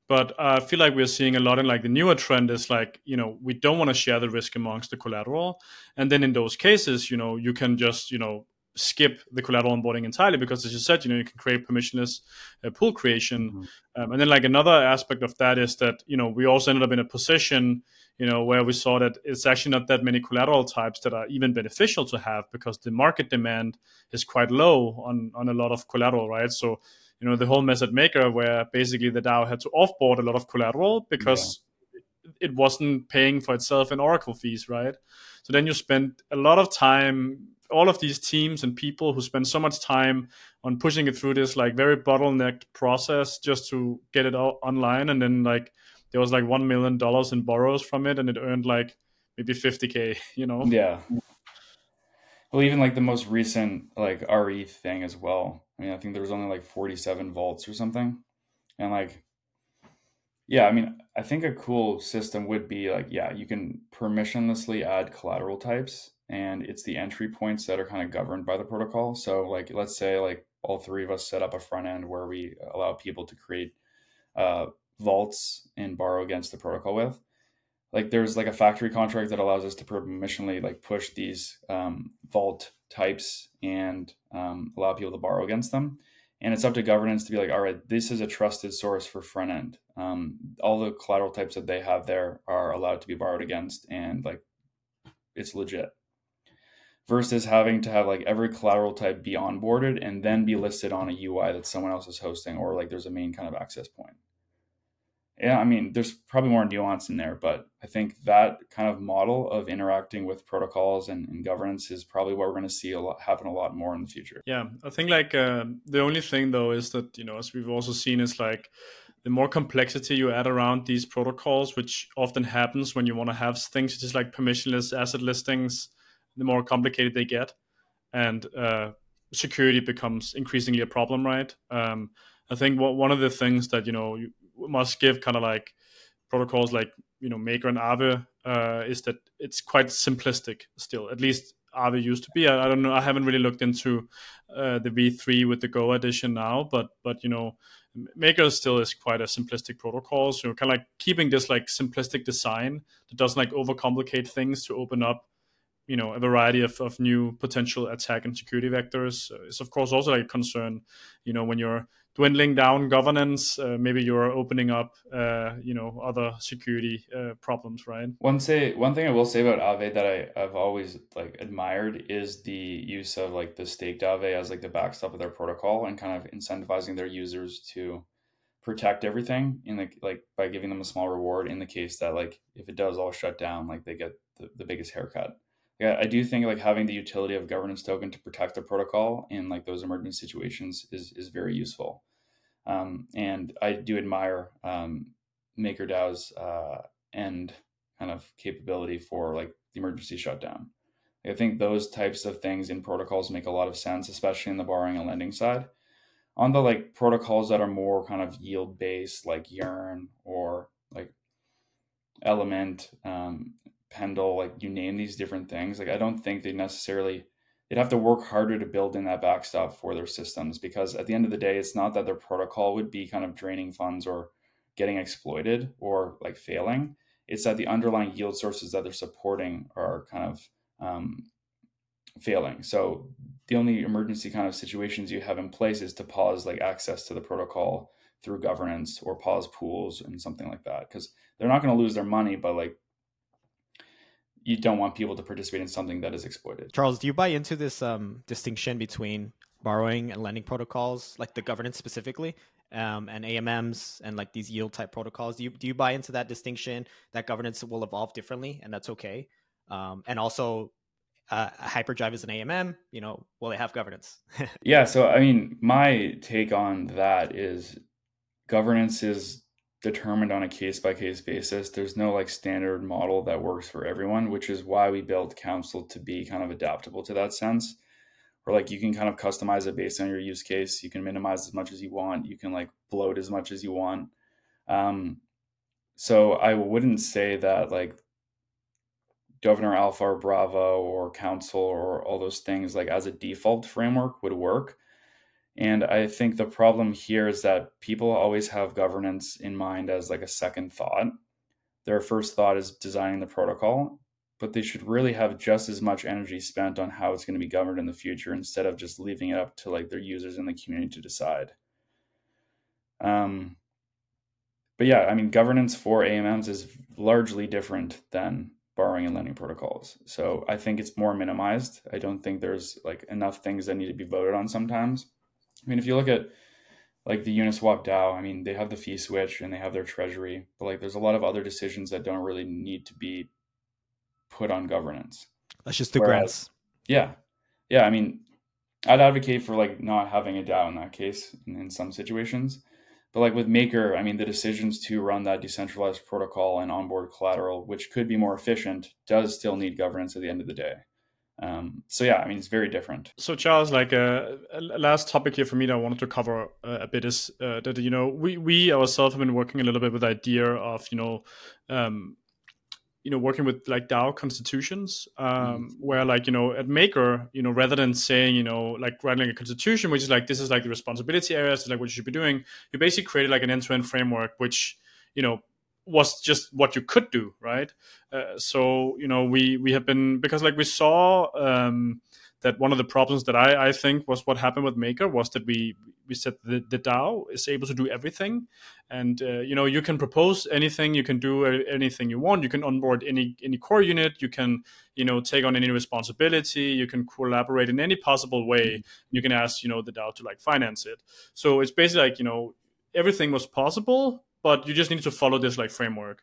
but uh, I feel like we're seeing a lot in like the newer trend is like you know we don't want to share the risk amongst the collateral, and then in those cases you know you can just you know skip the collateral onboarding entirely because as you said you know you can create permissionless uh, pool creation mm-hmm. um, and then like another aspect of that is that you know we also ended up in a position you know where we saw that it's actually not that many collateral types that are even beneficial to have because the market demand is quite low on on a lot of collateral right so you know the whole at maker where basically the dao had to offboard a lot of collateral because yeah. it wasn't paying for itself in oracle fees right so then you spend a lot of time all of these teams and people who spend so much time on pushing it through this like very bottlenecked process just to get it out online. And then like there was like one million dollars in borrows from it and it earned like maybe 50k you know? Yeah. Well even like the most recent like re thing as well. I mean i think there was only like 47 vaults or something. And like yeah i mean i think a cool system would be like yeah you can permissionlessly add collateral types and it's the entry points that are kind of governed by the protocol. So, like, let's say like all three of us set up a front end where we allow people to create uh, vaults and borrow against the protocol with. Like, there's like a factory contract that allows us to permissionally like push these um, vault types and um, allow people to borrow against them. And it's up to governance to be like, all right, this is a trusted source for front end. Um, all the collateral types that they have there are allowed to be borrowed against, and like, it's legit versus having to have like every collateral type be onboarded and then be listed on a UI that someone else is hosting or like there's a main kind of access point. Yeah, I mean, there's probably more nuance in there, but I think that kind of model of interacting with protocols and, and governance is probably what we're going to see a lot happen a lot more in the future. Yeah, I think like uh, the only thing though is that you know, as we've also seen, is like the more complexity you add around these protocols, which often happens when you want to have things just like permissionless asset listings, the more complicated they get, and uh, security becomes increasingly a problem, right? Um, I think one of the things that you know you must give kind of like protocols like you know Maker and Aave uh, is that it's quite simplistic still. At least Aave used to be. I, I don't know. I haven't really looked into uh, the V3 with the GHO edition now, but but you know Maker still is quite a simplistic protocol. So kind of like keeping this like simplistic design that doesn't like overcomplicate things to open up you know a variety of, of new potential attack and security vectors. Is of course also like a concern you know when you're dwindling down governance uh, maybe you're opening up uh, you know other security uh, problems right? One say one thing i will say about Aave that I, i've always like admired is the use of like the staked Aave as like the backstop of their protocol and kind of incentivizing their users to protect everything in the like by giving them a small reward in the case that like if it does all shut down like they get the, the biggest haircut yeah, I do think like having the utility of governance token to protect the protocol in like those emergency situations is is very useful. Um, and I do admire um, MakerDAO's uh, end kind of capability for like the emergency shutdown. I think those types of things in protocols make a lot of sense, especially in the borrowing and lending side. On the like protocols that are more kind of yield based, like Yearn or like Element, um, Pendle, like you name these different things. Like I don't think they necessarily they'd have to work harder to build in that backstop for their systems because at the end of the day, it's not that their protocol would be kind of draining funds or getting exploited or like failing. It's that the underlying yield sources that they're supporting are kind of um, failing. So the only emergency kind of situations you have in place is to pause like access to the protocol through governance or pause pools and something like that because they're not going to lose their money, but like you don't want people to participate in something that is exploited. Charles, do you buy into this um, distinction between borrowing and lending protocols, like the governance specifically, um, and AMMs and like these yield type protocols? Do you do you buy into that distinction that governance will evolve differently and that's okay? Um, and also, uh, Hyperdrive is an AMM. You know, will they have governance? yeah. So I mean, my take on that is governance is determined on a case by case basis. There's no like standard model that works for everyone, which is why we built Council to be kind of adaptable to that sense. Or like you can kind of customize it based on your use case. You can minimize as much as you want. You can like bloat as much as you want. Um, so I wouldn't say that like Governor Alpha or Bravo or Council or all those things like as a default framework would work And I think the problem here is that people always have governance in mind as like a second thought. Their first thought is designing the protocol, but they should really have just as much energy spent on how it's going to be governed in the future instead of just leaving it up to like their users in the community to decide. Um, but yeah, I mean, governance for AMMs is largely different than borrowing and lending protocols. So I think it's more minimized. I don't think there's like enough things that need to be voted on sometimes. I mean, if you look at like the Uniswap DAO, I mean, they have the fee switch and they have their treasury, but like there's a lot of other decisions that don't really need to be put on governance. That's just the Whereas, grants. Yeah. Yeah. I mean, I'd advocate for like not having a DAO in that case in, in some situations. But like with Maker, I mean, the decisions to run that decentralized protocol and onboard collateral, which could be more efficient, does still need governance at the end of the day. Um, so yeah, I mean, it's very different. So Charles, like uh, a last topic here for me that I wanted to cover uh, a bit is uh, that you know we we ourselves have been working a little bit with the idea of you know um, you know working with like DAO constitutions, um, mm. where like you know at Maker, you know rather than saying you know like writing a constitution, which is like this is like the responsibility areas, like what you should be doing, you basically created like an end-to-end framework, which you know was just what you could do, right? Uh, so you know we we have been because like we saw um, that one of the problems that I, I think was what happened with Maker was that we we said the, the DAO is able to do everything, and uh, you know you can propose anything, you can do anything you want, you can onboard any any core unit, you can you know take on any responsibility, you can collaborate in any possible way. Mm-hmm. You can ask you know the DAO to like finance it. So it's basically like you know everything was possible, but you just need to follow this like framework.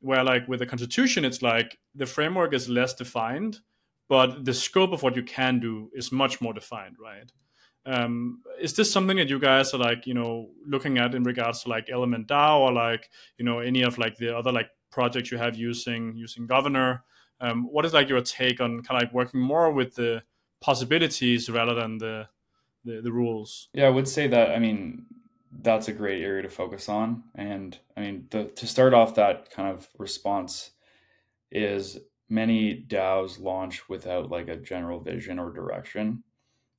Where like with the constitution, it's like the framework is less defined but the scope of what you can do is much more defined, right? Um, is this something that you guys are like, you know, looking at in regards to like Element DAO or like, you know, any of like the other like projects you have using using Governor? Um, what is like your take on kind of like working more with the possibilities rather than the, the the rules? Yeah, I would say that. I mean, that's a great area to focus on, and I mean, the, to start off that kind of response is many DAOs launch without like a general vision or direction.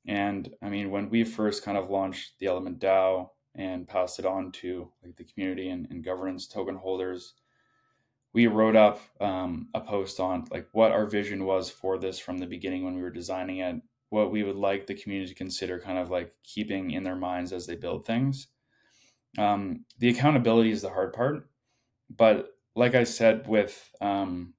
And I mean, when we first kind of launched the Element DAO and passed it on to like the community and, and governance token holders, we wrote up um, a post on like what our vision was for this from the beginning when we were designing it, what we would like the community to consider kind of like keeping in their minds as they build things. Um, the accountability is the hard part, but like I said with um,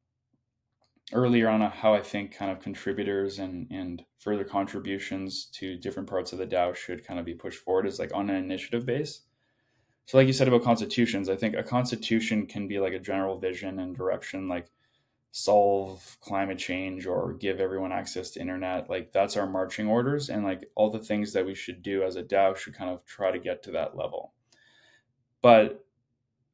earlier on how I think kind of contributors and and further contributions to different parts of the DAO should kind of be pushed forward is like on an initiative base. So like you said about constitutions, I think a constitution can be like a general vision and direction like solve climate change or give everyone access to internet. Like that's our marching orders and like all the things that we should do as a DAO should kind of try to get to that level. But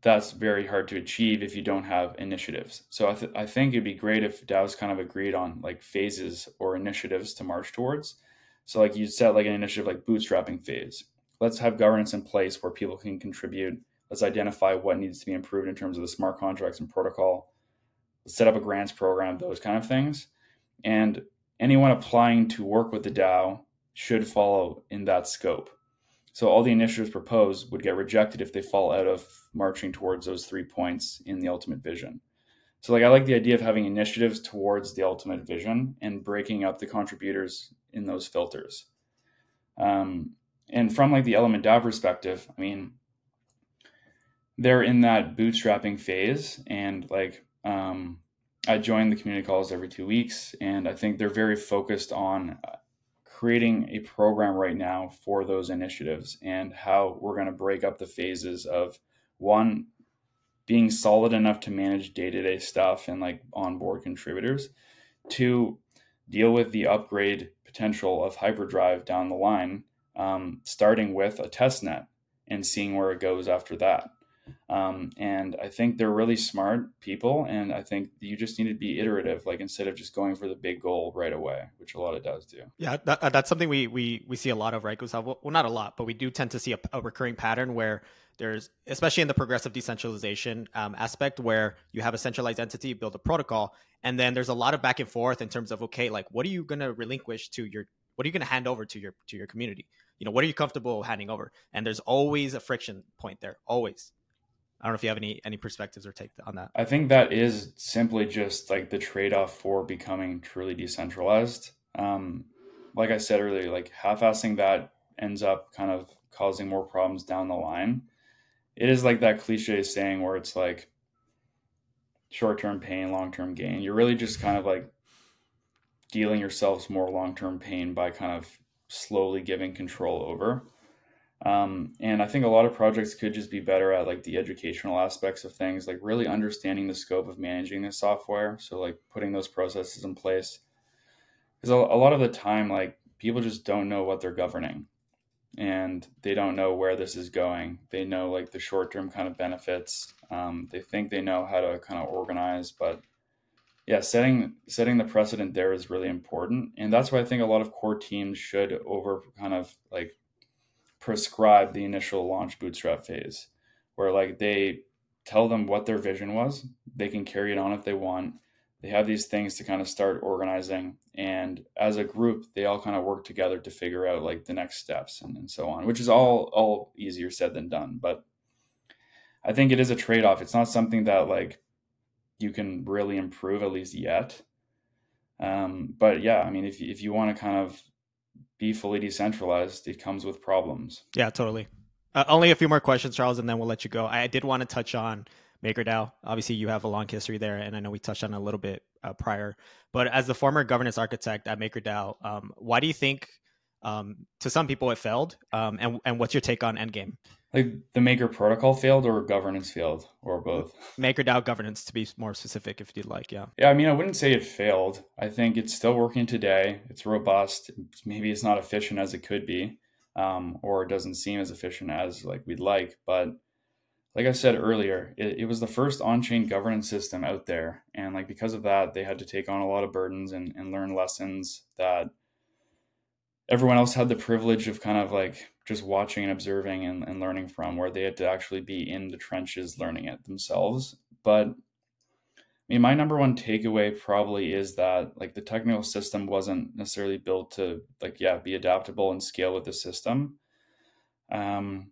that's very hard to achieve if you don't have initiatives. So I, th- I think it'd be great if DAOs kind of agreed on like phases or initiatives to march towards. So like you set like an initiative like bootstrapping phase. Let's have governance in place where people can contribute. Let's identify what needs to be improved in terms of the smart contracts and protocol. Let's set up a grants program, those kind of things. And anyone applying to work with the DAO should follow in that scope. So all the initiatives proposed would get rejected if they fall out of marching towards those three points in the ultimate vision. So like I like the idea of having initiatives towards the ultimate vision and breaking up the contributors in those filters. Um, and from like the element DAO perspective, I mean, they're in that bootstrapping phase and like um, I join the community calls every two weeks and I think they're very focused on creating a program right now for those initiatives and how we're going to break up the phases of one being solid enough to manage day-to-day stuff and like onboard contributors. Two deal with the upgrade potential of hyperdrive down the line um, starting with a test net and seeing where it goes after that um, and I think they're really smart people. And I think you just need to be iterative, like instead of just going for the big goal right away, which a lot of does do. Yeah, that, uh, that's something we, we, we see a lot of, right, Gustav? Well, not a lot, but we do tend to see a, a recurring pattern where there's, especially in the progressive decentralization um, aspect, where you have a centralized entity, build a protocol, and then there's a lot of back and forth in terms of, okay, like what are you going to relinquish to your, what are you going to hand over to your, to your community? you know, what are you comfortable handing over? And there's always a friction point there, always. I don't know if you have any any perspectives or take on that. I think that is simply just like the trade off for becoming truly decentralized. Um, like I said earlier, like half-assing that ends up kind of causing more problems down the line. It is like that cliche saying where it's like short-term pain, long-term gain. You're really just kind of like dealing yourselves more long-term pain by kind of slowly giving control over. Um, and I think a lot of projects could just be better at like the educational aspects of things, like really understanding the scope of managing the software. So like putting those processes in place. Because a, a lot of the time, like people just don't know what they're governing and they don't know where this is going. They know like the short term kind of benefits. Um, they think they know how to kind of organize, but yeah, setting setting the precedent there is really important, and that's why I think a lot of core teams should over kind of like prescribe the initial launch bootstrap phase, where like they tell them what their vision was, they can carry it on if they want. They have these things to kind of start organizing, and as a group, they all kind of work together to figure out like the next steps and, and so on, which is all all easier said than done. But I think it is a trade off. It's not something that like you can really improve at least yet. Um, but yeah, I mean, if if you want to kind of be fully decentralized, it comes with problems. Yeah, totally. Uh, only a few more questions, Charles, and then we'll let you go. I did want to touch on MakerDAO. Obviously, you have a long history there, and I know we touched on a little bit uh, prior. But as the former governance architect at MakerDAO, um, why do you think, um, to some people, it failed? Um, and and what's your take on Endgame? Like the Maker protocol failed, or governance failed, or both. MakerDAO governance, to be more specific, if you'd like. Yeah. Yeah, I mean, I wouldn't say it failed. I think it's still working today. It's robust. Maybe it's not efficient as it could be, um, or it doesn't seem as efficient as like we'd like, but like I said earlier, it, it, was the first on-chain governance system out there, and like because of that, they had to take on a lot of burdens and, and learn lessons that everyone else had the privilege of kind of like just watching and observing and, and learning from, where they had to actually be in the trenches learning it themselves. But I mean, my number one takeaway probably is that like the technical system wasn't necessarily built to like yeah be adaptable and scale with the system. Um,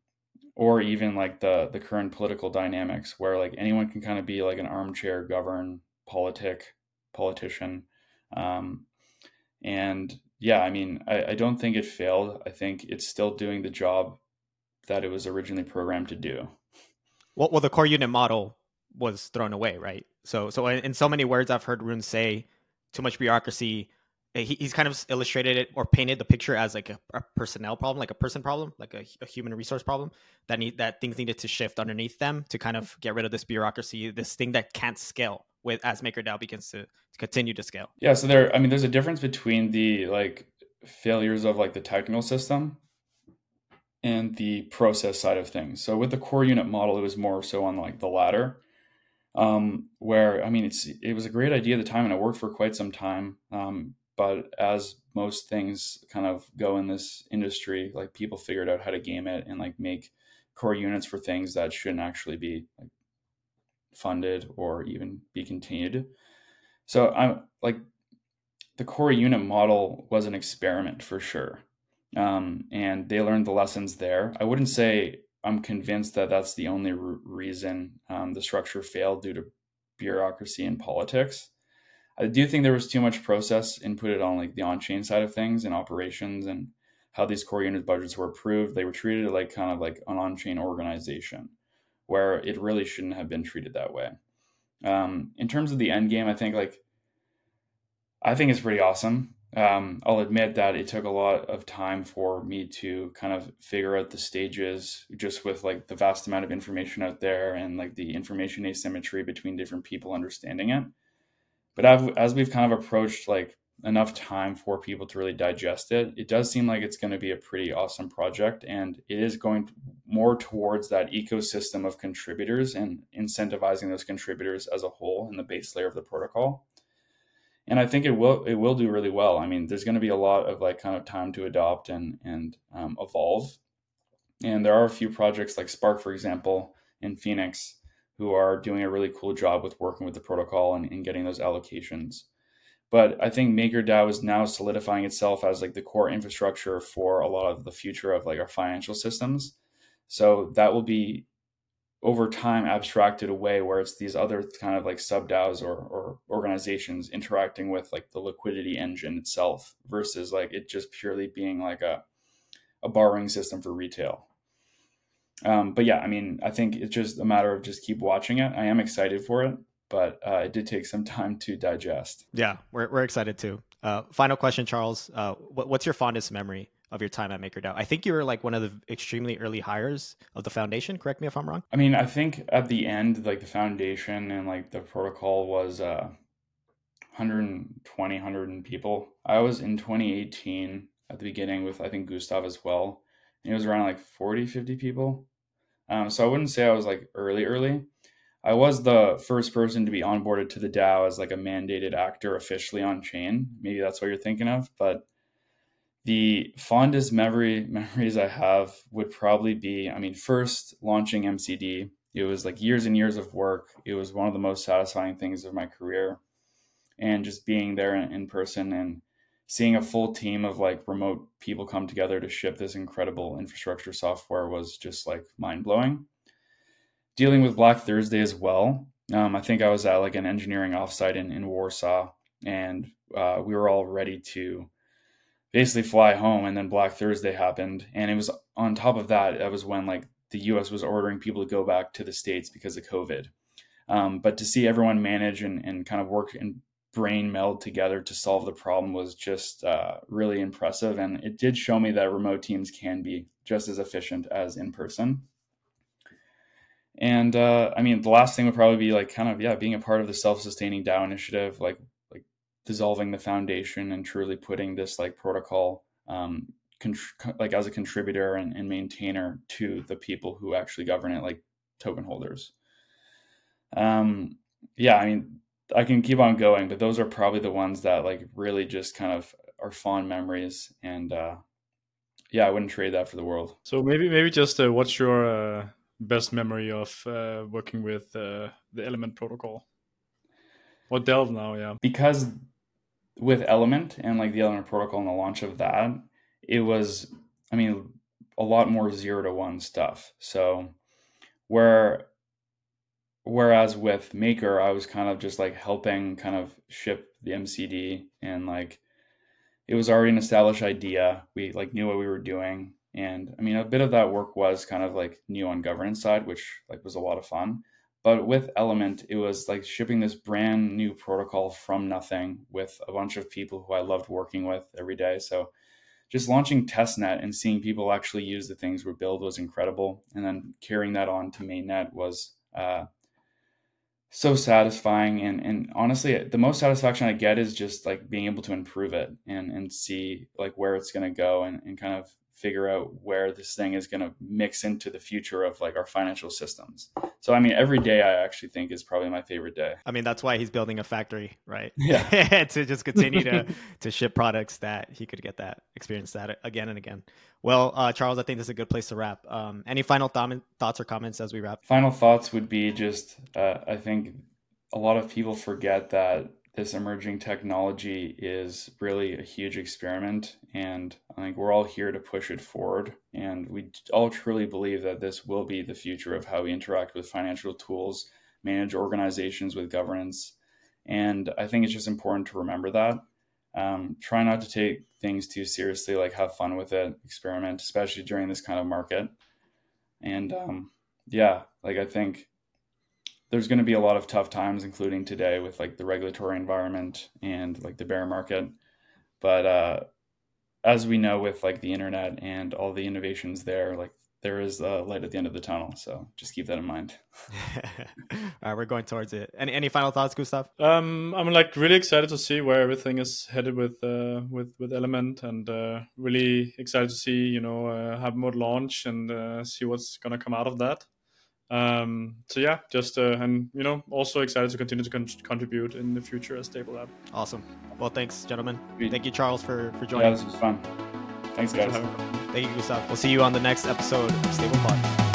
or even like the the current political dynamics where like anyone can kind of be like an armchair govern politic politician um, and yeah i mean I, I don't think it failed. I think it's still doing the job that it was originally programmed to do. Well, well the core unit model was thrown away right? So so in so many words i've heard rune say too much bureaucracy. He, he's kind of illustrated it or painted the picture as like a, a personnel problem, like a person problem, like a, a, human resource problem that need that things needed to shift underneath them to kind of get rid of this bureaucracy, this thing that can't scale with as MakerDAO begins to, to continue to scale. Yeah, so there, I mean, there's a difference between the like failures of like the technical system and the process side of things. So with the core unit model, it was more so on like the latter. Um, where I mean, it's it was a great idea at the time, and it worked for quite some time. Um, but as most things kind of go in this industry, like people figured out how to game it and like make core units for things that shouldn't actually be like funded or even be continued. So I'm like the core unit model was an experiment for sure. Um, and they learned the lessons there. I wouldn't say I'm convinced that that's the only r- reason um, the structure failed due to bureaucracy and politics. I do think there was too much process inputted on like the on-chain side of things and operations and how these core unit budgets were approved. They were treated like kind of like an on-chain organization, where it really shouldn't have been treated that way. Um, in terms of the end game, I think like I think it's pretty awesome. Um, I'll admit that it took a lot of time for me to kind of figure out the stages, just with like the vast amount of information out there and like the information asymmetry between different people understanding it but as we've kind of approached like enough time for people to really digest it, it does seem like it's going to be a pretty awesome project. And it is going more towards that ecosystem of contributors and incentivizing those contributors as a whole in the base layer of the protocol. And I think it will it will do really well. I mean, there's going to be a lot of like kind of time to adopt and and um, evolve. And there are a few projects like Spark, for example, in Phoenix who are doing a really cool job with working with the protocol and, and getting those allocations. But I think MakerDAO is now solidifying itself as like the core infrastructure for a lot of the future of like our financial systems. So that will be over time abstracted away where it's these other kind of like sub DAOs or, or organizations interacting with like the liquidity engine itself versus like it just purely being like a, a borrowing system for retail. Um, but yeah, I mean, I think it's just a matter of just keep watching it. I am excited for it, but uh, it did take some time to digest. Yeah, we're, we're excited too. Uh, final question, Charles. Uh, what, what's your fondest memory of your time at MakerDAO? I think you were like one of the extremely early hires of the foundation. Correct me if I'm wrong. I mean, I think at the end, like the foundation and like the protocol was uh, 120, 100 people. I was in 2018 at the beginning with I think Gustav as well. And it was around like 40, 50 people. Um, so I wouldn't say I was like early, early. I was the first person to be onboarded to the DAO as like a mandated actor officially on chain. Maybe that's what you're thinking of, but the fondest memory memories I have would probably be, I mean, first launching MCD. It was like years and years of work. It was one of the most satisfying things of my career, and just being there in, person and seeing a full team of like remote people come together to ship this incredible infrastructure software was just like mind blowing. Dealing with Black Thursday as well. Um, I think I was at like an engineering offsite in, in Warsaw, and uh, we were all ready to basically fly home and then black thursday happened. And it was on top of that that was when like the us was ordering people to go back to the states because of covid. Um, but to see everyone manage and, and kind of work and brain meld together to solve the problem was just uh, really impressive. And it did show me that remote teams can be just as efficient as in person and uh, i mean the last thing would probably be like kind of yeah being a part of the self-sustaining dao initiative like like dissolving the foundation and truly putting this like protocol um, like as a contributor and, and, maintainer to the people who actually govern it, like token holders. Um, yeah, I mean, I can keep on going, but those are probably the ones that like really just kind of are fond memories. And uh, yeah, I wouldn't trade that for the world. So maybe maybe just uh, what's your uh, best memory of uh, working with uh, the Element protocol? Or DELV now, yeah. Because with Element and like the Element protocol and the launch of that, it was, I mean, a lot more zero to one stuff. So where whereas with Maker, I was kind of just like helping kind of ship the MCD and like it was already an established idea. We like knew what we were doing. And I mean, a bit of that work was kind of like new on governance side, which like was a lot of fun. But with Element, it was like shipping this brand new protocol from nothing with a bunch of people who I loved working with every day. So just launching testnet and seeing people actually use the things we build was incredible. And then carrying that on to mainnet was uh, so satisfying. And, and honestly, the most satisfaction I get is just like being able to improve it and, and see like where it's going to go and, and kind of figure out where this thing is going to mix into the future of like our financial systems. So I mean every day I actually think is probably my favorite day. I mean that's why he's building a factory, right? Yeah. to just continue to to ship products that he could get that experience that again and again. Well, uh, Charles, I think this is a good place to wrap. Um, any final th- thoughts or comments as we wrap? Final thoughts would be just uh, I think a lot of people forget that this emerging technology is really a huge experiment and i think we're all here to push it forward and we all truly believe that this will be the future of how we interact with financial tools manage organizations with governance and i think it's just important to remember that. Um, try not to take things too seriously like have fun with it experiment especially during this kind of market. And um, yeah like i think there's going to be a lot of tough times, including today with like the regulatory environment and like the bear market. But uh, as we know with like the internet and all the innovations there, like there is a light at the end of the tunnel. So just keep that in mind. all right, we're going towards it. Any any final thoughts, Gustav? Um, I'm like really excited to see where everything is headed with uh, with with Element, and uh, really excited to see you know uh, have more launch and uh, see what's gonna come out of that um, so yeah, just uh, and you know also excited to continue to con- contribute in the future as StableLab. Awesome. Well, thanks, gentlemen. Thank you, Charles, for for joining. Yeah, this was fun. Thanks, guys. Thank you, Gustav. We'll see you on the next episode of Stable Pod.